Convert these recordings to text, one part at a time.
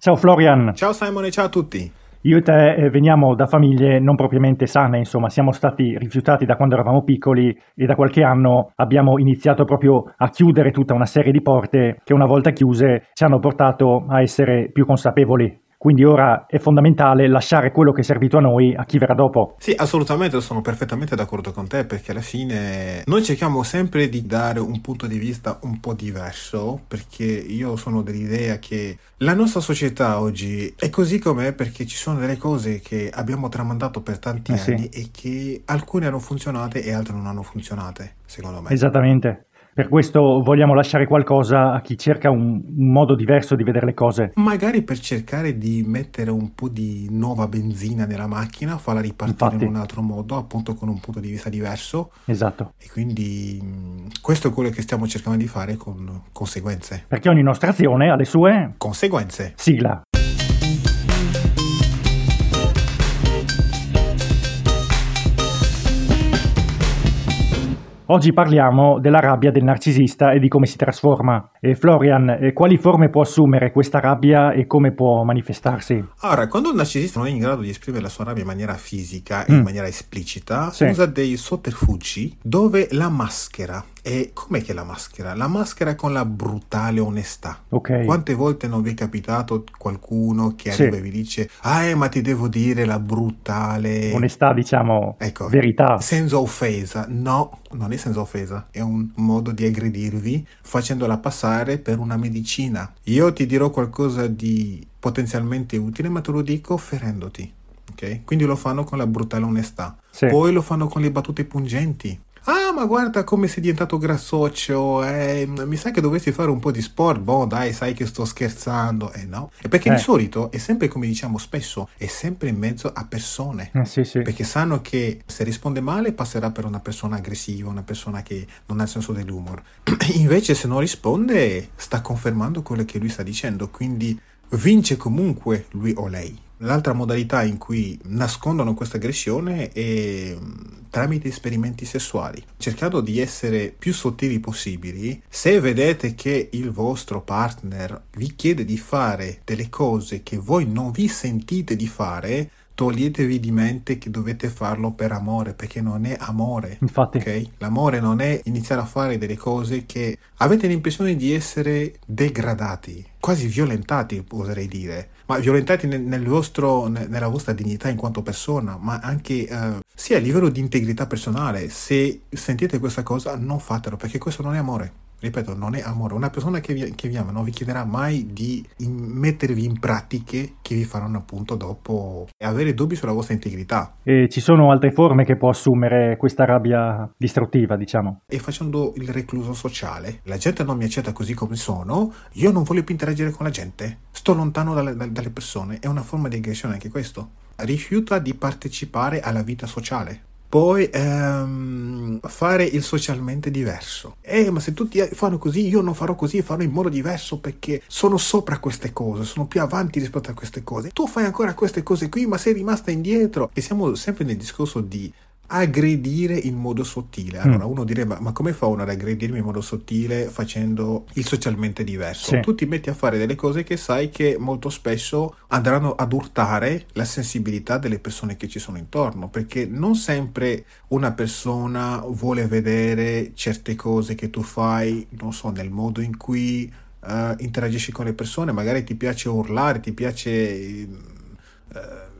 Ciao Florian. Ciao Simone, ciao a tutti. Io e te eh, veniamo da famiglie non propriamente sane, insomma, siamo stati rifiutati da quando eravamo piccoli e da qualche anno abbiamo iniziato proprio a chiudere tutta una serie di porte che una volta chiuse ci hanno portato a essere più consapevoli quindi ora è fondamentale lasciare quello che è servito a noi a chi verrà dopo. Sì, assolutamente, sono perfettamente d'accordo con te perché alla fine noi cerchiamo sempre di dare un punto di vista un po' diverso perché io sono dell'idea che la nostra società oggi è così com'è perché ci sono delle cose che abbiamo tramandato per tanti eh anni sì. e che alcune hanno funzionate e altre non hanno funzionate, secondo me. Esattamente. Per questo vogliamo lasciare qualcosa a chi cerca un, un, modo diverso di vedere le cose. Magari per cercare di mettere un po' di nuova benzina nella macchina, farla ripartire Infatti. in un altro modo, appunto con un punto di vista diverso. Esatto. E quindi mh, questo è quello che stiamo cercando di fare con conseguenze. Perché ogni nostra azione ha le sue conseguenze. Sigla. Oggi parliamo della rabbia del narcisista e di come si trasforma. E Florian, eh, quali forme può assumere questa rabbia e come può manifestarsi? Allora, quando un narcisista non è in grado di esprimere la sua rabbia in maniera fisica e Mm. in maniera esplicita, Sì. usa dei sotterfugi dove la maschera. E com'è che la maschera? La maschera con la brutale onestà. Ok. Quante volte non vi è capitato qualcuno che Sì. arriva e vi dice Ah, eh, ma ti devo dire la brutale... Onestà, diciamo, Ecco, verità. senza offesa. No, non è senza offesa, è un modo di aggredirvi facendola passare per una medicina. Io ti dirò qualcosa di potenzialmente utile, ma te lo dico ferendoti. Ok? Quindi lo fanno con la brutale onestà. Sì. Poi lo fanno con le battute pungenti. Ah, ma guarda come sei diventato grassoccio. Eh, mi sa che dovresti fare un po' di sport. Boh, dai, sai che sto scherzando. Eh no. E perché Eh. di solito è sempre come diciamo spesso, è sempre in mezzo a persone. Eh, sì, sì. Perché sanno che se risponde male passerà per una persona aggressiva, una persona che non ha il senso dell'umor. Invece se non risponde sta confermando quello che lui sta dicendo, quindi vince comunque lui o lei. L'altra modalità in cui nascondono questa aggressione è mh, tramite esperimenti sessuali, cercando di essere più sottili possibili. Se vedete che il vostro partner vi chiede di fare delle cose che voi non vi sentite di fare, toglietevi di mente che dovete farlo per amore, perché non è amore. Infatti. Ok? L'amore non è iniziare a fare delle cose che avete l'impressione di essere degradati, quasi violentati, oserei dire. Ma violentati nel, vostro, ne- nella vostra dignità in quanto persona, ma anche eh, sia a livello di integrità personale. Se sentite questa cosa, non fatelo, perché questo non è amore. Ripeto, non è amore. Una persona che vi, che vi ama non vi chiederà mai di in- mettervi in pratiche che vi faranno appunto dopo avere dubbi sulla vostra integrità. E ci sono altre forme che può assumere questa rabbia distruttiva, diciamo. e facendo il recluso sociale. La gente non mi accetta così come sono, io non voglio più interagire con la gente, sto lontano dalle- dalle persone, è una forma di aggressione anche questo. Rifiuta di partecipare alla vita sociale. Poi ehm, fare il socialmente diverso. Eh, ma se tutti fanno così, io non farò così, farò in modo diverso perché sono sopra queste cose, sono più avanti rispetto a queste cose. Tu fai ancora queste cose qui, ma sei rimasta indietro. E siamo sempre nel discorso di aggredire in modo sottile. Allora uno direbbe, ma come fa uno ad aggredirmi in modo sottile facendo il socialmente diverso? Sì. Tu ti metti a fare delle cose che sai che molto spesso andranno ad urtare la sensibilità delle persone che ci sono intorno, perché non sempre una persona vuole vedere certe cose che tu fai, non so, nel modo in cui eh, interagisci con le persone, magari ti piace urlare, ti piace eh,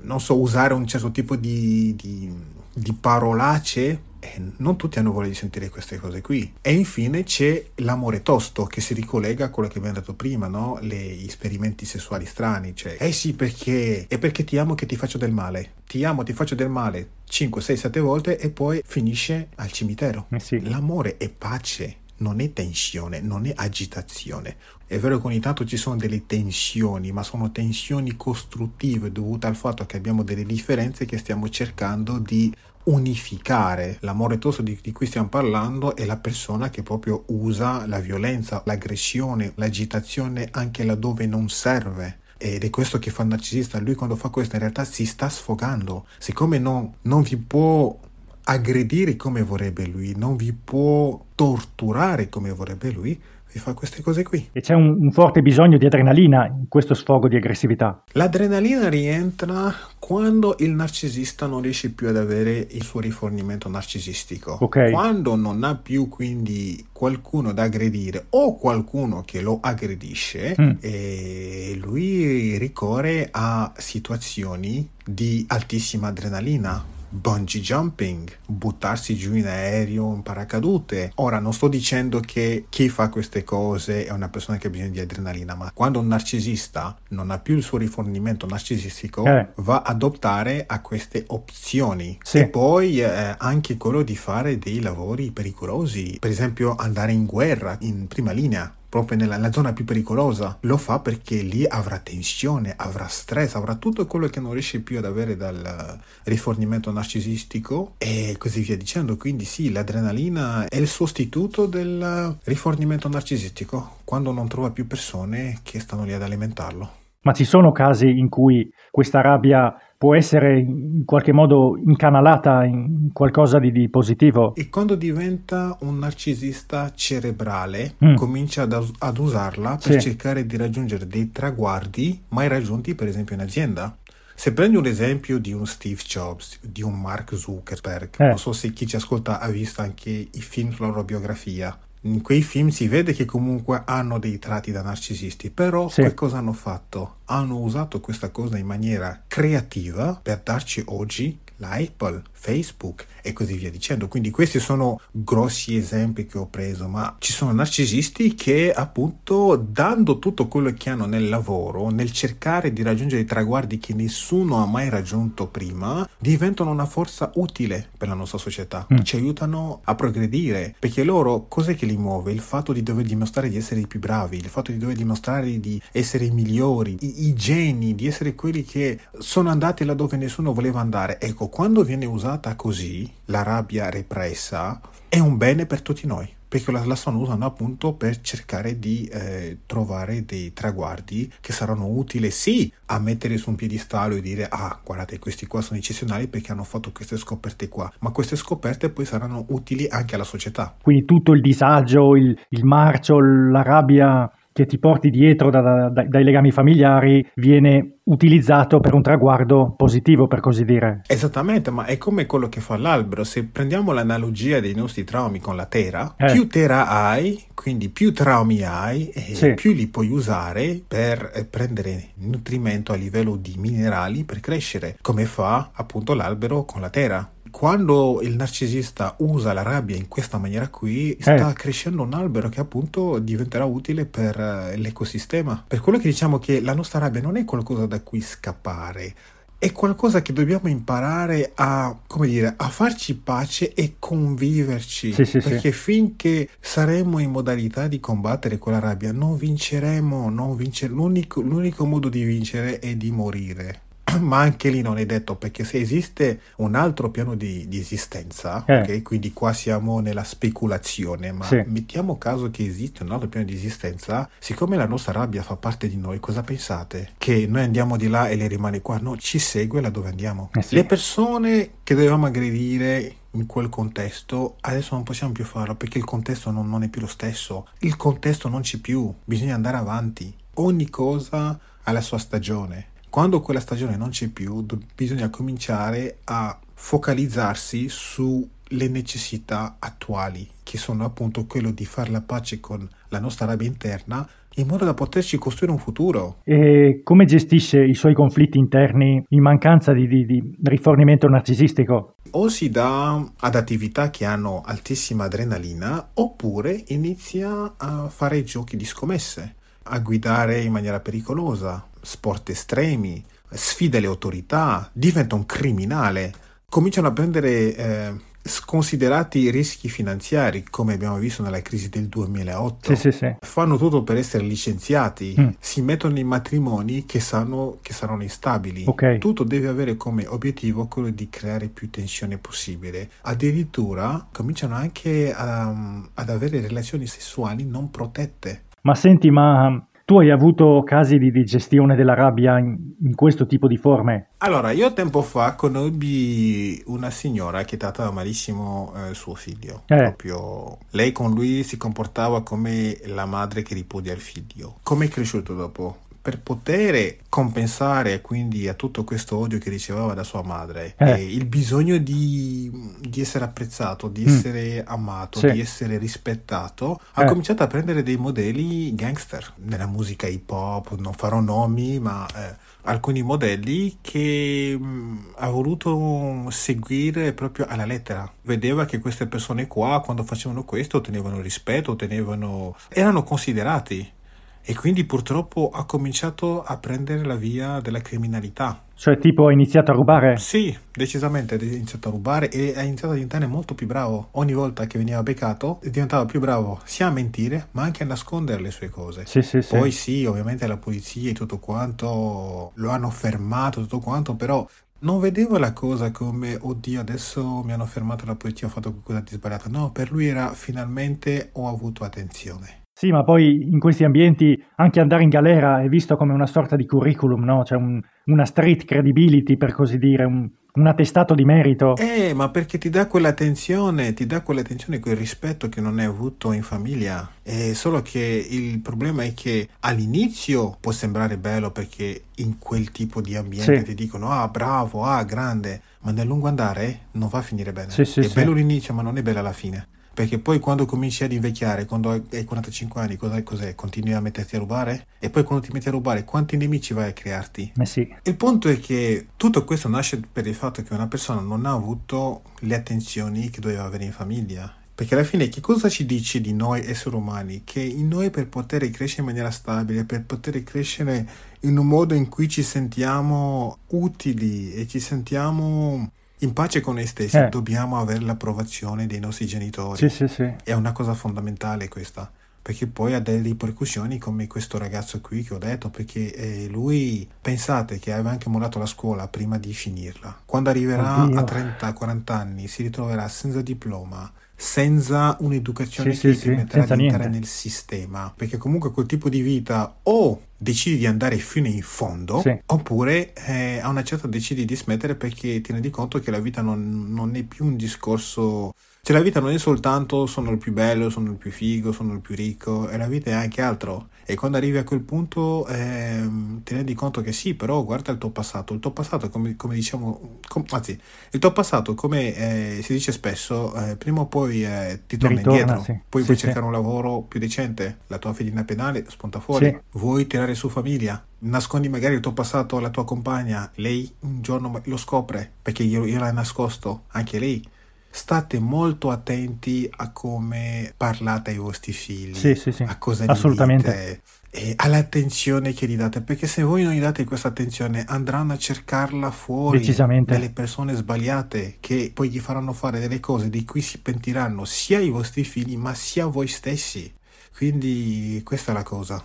non so, usare un certo tipo di, di, di parolacce. E non tutti hanno voglia di sentire queste cose qui. E infine c'è l'amore tosto che si ricollega a quello che abbiamo detto prima, no? Le, gli esperimenti sessuali strani. Cioè, eh sì, perché è perché ti amo che ti faccio del male. Ti amo, ti faccio del male 5, 6, 7 volte e poi finisce al cimitero. Eh sì. L'amore è pace, non è tensione, non è agitazione. È vero che ogni tanto ci sono delle tensioni, ma sono tensioni costruttive dovute al fatto che abbiamo delle differenze che stiamo cercando di unificare. L'amore tosto di, di cui stiamo parlando è la persona che proprio usa la violenza, l'aggressione, l'agitazione anche laddove non serve. Ed è questo che fa il narcisista. Lui quando fa questo in realtà si sta sfogando. Siccome non, non vi può aggredire come vorrebbe lui, non vi può torturare come vorrebbe lui, e fa queste cose qui. E c'è un, un, forte bisogno di adrenalina in questo sfogo di aggressività. L'adrenalina rientra quando il narcisista non riesce più ad avere il suo rifornimento narcisistico. Okay. Quando non ha più quindi qualcuno da aggredire o qualcuno che lo aggredisce, mm. e lui ricorre a situazioni di altissima adrenalina bungee jumping, buttarsi giù in aereo, in paracadute. Ora non sto dicendo che chi fa queste cose è una persona che ha bisogno di adrenalina, ma quando un narcisista non ha più il suo rifornimento narcisistico, eh. va ad optare a queste opzioni. Sì. E poi eh, anche quello di fare dei lavori pericolosi, per esempio andare in guerra in prima linea proprio nella, zona più pericolosa. Lo fa perché lì avrà tensione, avrà stress, avrà tutto quello che non riesce più ad avere dal rifornimento narcisistico e così via dicendo. Quindi sì, l'adrenalina è il sostituto del rifornimento narcisistico quando non trova più persone che stanno lì ad alimentarlo. Ma ci sono casi in cui questa rabbia può essere in qualche modo incanalata in qualcosa di, di positivo. E quando diventa un narcisista cerebrale, mm. comincia ad, ad, usarla per sì. cercare di raggiungere dei traguardi mai raggiunti, per esempio, in azienda. Se prendi un esempio di un Steve Jobs, di un Mark Zuckerberg, eh. non so se chi ci ascolta ha visto anche i film sulla loro biografia, in quei film si vede che comunque hanno dei tratti da narcisisti, però sì. che cosa hanno fatto? Hanno usato questa cosa in maniera creativa per darci oggi la Apple, Facebook e così via dicendo. Quindi questi sono grossi esempi che ho preso, ma ci sono narcisisti che appunto dando tutto quello che hanno nel lavoro, nel cercare di raggiungere i traguardi che nessuno ha mai raggiunto prima, diventano una forza utile per la nostra società, mm. ci aiutano a progredire, perché loro cos'è che li muove? Il fatto di dover dimostrare di essere i più bravi, il fatto di dover dimostrare di essere i migliori, i, i geni, di essere quelli che sono andati laddove nessuno voleva andare. Ecco, quando viene usata così, la rabbia repressa, è un bene per tutti noi perché la, la, stanno usando appunto per cercare di eh, trovare dei traguardi che saranno utili sì a mettere su un piedistallo e dire ah guardate questi qua sono eccezionali perché hanno fatto queste scoperte qua ma queste scoperte poi saranno utili anche alla società. Quindi tutto il disagio il, il marcio la rabbia che ti porti dietro da, da, da, dai legami familiari viene utilizzato per un traguardo positivo, per così dire. Esattamente, ma è come quello che fa l'albero. Se prendiamo l'analogia dei nostri traumi con la terra, eh. più terra hai, quindi più traumi hai, e sì. più li puoi usare per eh, prendere nutrimento a livello di minerali per crescere, come fa appunto l'albero con la terra quando il narcisista usa la rabbia in questa maniera qui, sta eh. crescendo un albero che appunto diventerà utile per uh, l'ecosistema. Per quello che diciamo che la nostra rabbia non è qualcosa da cui scappare, è qualcosa che dobbiamo imparare a, come dire, a farci pace e conviverci. Sì, sì, perché sì. finché saremo in modalità di combattere quella rabbia, non vinceremo, non vincer- l'unico, l'unico modo di vincere è di morire. ma anche lì non è detto perché se esiste un altro piano di, di esistenza, eh. okay, quindi qua siamo nella speculazione, ma sì. mettiamo caso che esiste un altro piano di esistenza, siccome la nostra rabbia fa parte di noi, cosa pensate? Che noi andiamo di là e lei rimane qua? No, ci segue là dove andiamo. Eh sì. Le persone che dovevamo aggredire in quel contesto, adesso non possiamo più farlo perché il contesto non, non è più lo stesso, il contesto non c'è più, bisogna andare avanti. Ogni cosa ha la sua stagione quando quella stagione non c'è più, bisogna cominciare a focalizzarsi sulle necessità attuali, che sono appunto quello di fare la pace con la nostra rabbia interna in modo da poterci costruire un futuro. E come gestisce i suoi conflitti interni in mancanza di, di, di rifornimento narcisistico? O si dà ad attività che hanno altissima adrenalina oppure inizia a fare giochi di scommesse, a guidare in maniera pericolosa, sport estremi, sfida le autorità, diventa un criminale, cominciano a prendere eh, sconsiderati rischi finanziari, come abbiamo visto nella crisi del 2008. Sì, sì, sì. Fanno tutto per essere licenziati, mm. si mettono in matrimoni che, sanno, che saranno instabili. Okay. Tutto deve avere come obiettivo quello di creare più tensione possibile. Addirittura cominciano anche a, ad avere relazioni sessuali non protette. Ma senti, ma Tu hai avuto casi di, di gestione della rabbia in, in, questo tipo di forme? Allora, io tempo fa conobbi una signora che trattava malissimo eh, suo figlio. Eh. Proprio lei con lui si comportava come la madre che ripudia il figlio. Come è cresciuto dopo? Per poter compensare quindi a tutto questo odio che riceveva da sua madre eh. il bisogno di, di, essere apprezzato, di mm. essere amato, sì. di essere rispettato, ha eh. cominciato a prendere dei modelli gangster nella musica hip hop, non farò nomi, ma eh, alcuni modelli che mh, mm, ha voluto seguire proprio alla lettera. Vedeva che queste persone qua, quando facevano questo, ottenevano rispetto, ottenevano... erano considerati e quindi purtroppo ha cominciato a prendere la via della criminalità. Cioè tipo ha iniziato a rubare? Sì, decisamente ha iniziato a rubare e ha iniziato a diventare molto più bravo. Ogni volta che veniva beccato diventava più bravo sia a mentire ma anche a nascondere le sue cose. Sì, sì, Poi sì. sì, ovviamente la polizia e tutto quanto lo hanno fermato, tutto quanto, però non vedevo la cosa come, oddio, adesso mi hanno fermato la polizia, ho fatto qualcosa di sbagliato. No, per lui era finalmente ho avuto attenzione. Sì, ma poi in questi ambienti anche andare in galera è visto come una sorta di curriculum, no? Cioè un, una street credibility, per così dire, un, un, attestato di merito. Eh, ma perché ti dà quell'attenzione, ti dà quell'attenzione, quel rispetto che non hai avuto in famiglia. È solo che il problema è che all'inizio può sembrare bello perché in quel tipo di ambiente sì. ti dicono ah bravo, ah grande, ma nel lungo andare non va a finire bene. Sì, sì, è bello l'inizio, ma non è bello alla fine. Perché poi quando cominci ad invecchiare, quando hai 45 anni, cos'è, cos'è? Continui a metterti a rubare? E poi quando ti metti a rubare, quanti nemici vai a crearti? Eh sì. Il punto è che tutto questo nasce per il fatto che una persona non ha avuto le attenzioni che doveva avere in famiglia. Perché alla fine che cosa ci dice di noi esseri umani? Che in noi per poter crescere in maniera stabile, per poter crescere in un modo in cui ci sentiamo utili e ci sentiamo in pace con noi stessi eh. dobbiamo avere l'approvazione dei nostri genitori. Sì, sì, sì. È una cosa fondamentale questa, perché poi ha delle ripercussioni come questo ragazzo qui che ho detto, perché eh, lui, pensate che aveva anche mollato la scuola prima di finirla. Quando arriverà Oddio. a 30-40 anni si ritroverà senza diploma, senza un'educazione sì, che sì, permetterà sì, di entrare nel sistema. Perché comunque quel tipo di vita o decidi di andare fino in fondo sì. oppure eh, a una certa decidi di smettere perché ti rendi conto che la vita non, non è più un discorso cioè la vita non è soltanto sono il più bello, sono il più figo, sono il più ricco, e la vita è anche altro. E quando arrivi a quel punto eh, ti rendi conto che sì, però guarda il tuo passato. Il tuo passato, come, come diciamo, com, anzi, il tuo passato, come eh, si dice spesso, eh, prima o poi eh, ti torna Ritorna, indietro. Sì. Poi sì, puoi sì. cercare un lavoro più decente, la tua fedina penale spunta fuori. Vuoi tirare su famiglia, nascondi magari il tuo passato alla tua compagna, lei un giorno lo scopre perché io, io l'ho nascosto, anche lei state molto attenti a come parlate ai vostri figli, sì, sì, sì. a cosa Assolutamente. dite, e all'attenzione che gli date, perché se voi non gli date questa attenzione andranno a cercarla fuori dalle persone sbagliate che poi gli faranno fare delle cose di cui si pentiranno sia i vostri figli ma sia voi stessi. Quindi questa è la cosa.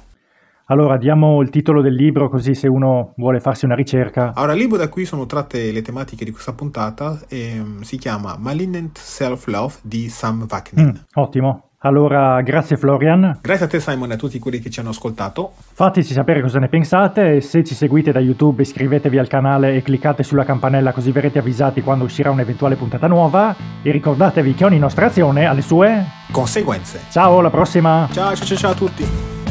Allora, diamo il titolo del libro così se uno vuole farsi una ricerca. Allora, il libro da cui sono tratte le tematiche di questa puntata eh, si chiama Malignant Self-Love di Sam Vaknin. Mm, ottimo. Allora, grazie Florian. Grazie a te Simon e a tutti quelli che ci hanno ascoltato. Fateci sapere cosa ne pensate e se ci seguite da YouTube iscrivetevi al canale e cliccate sulla campanella così verrete avvisati quando uscirà un'eventuale puntata nuova e ricordatevi che ogni nostra azione ha le sue conseguenze. Ciao, alla prossima. Ciao, ciao, ciao a tutti.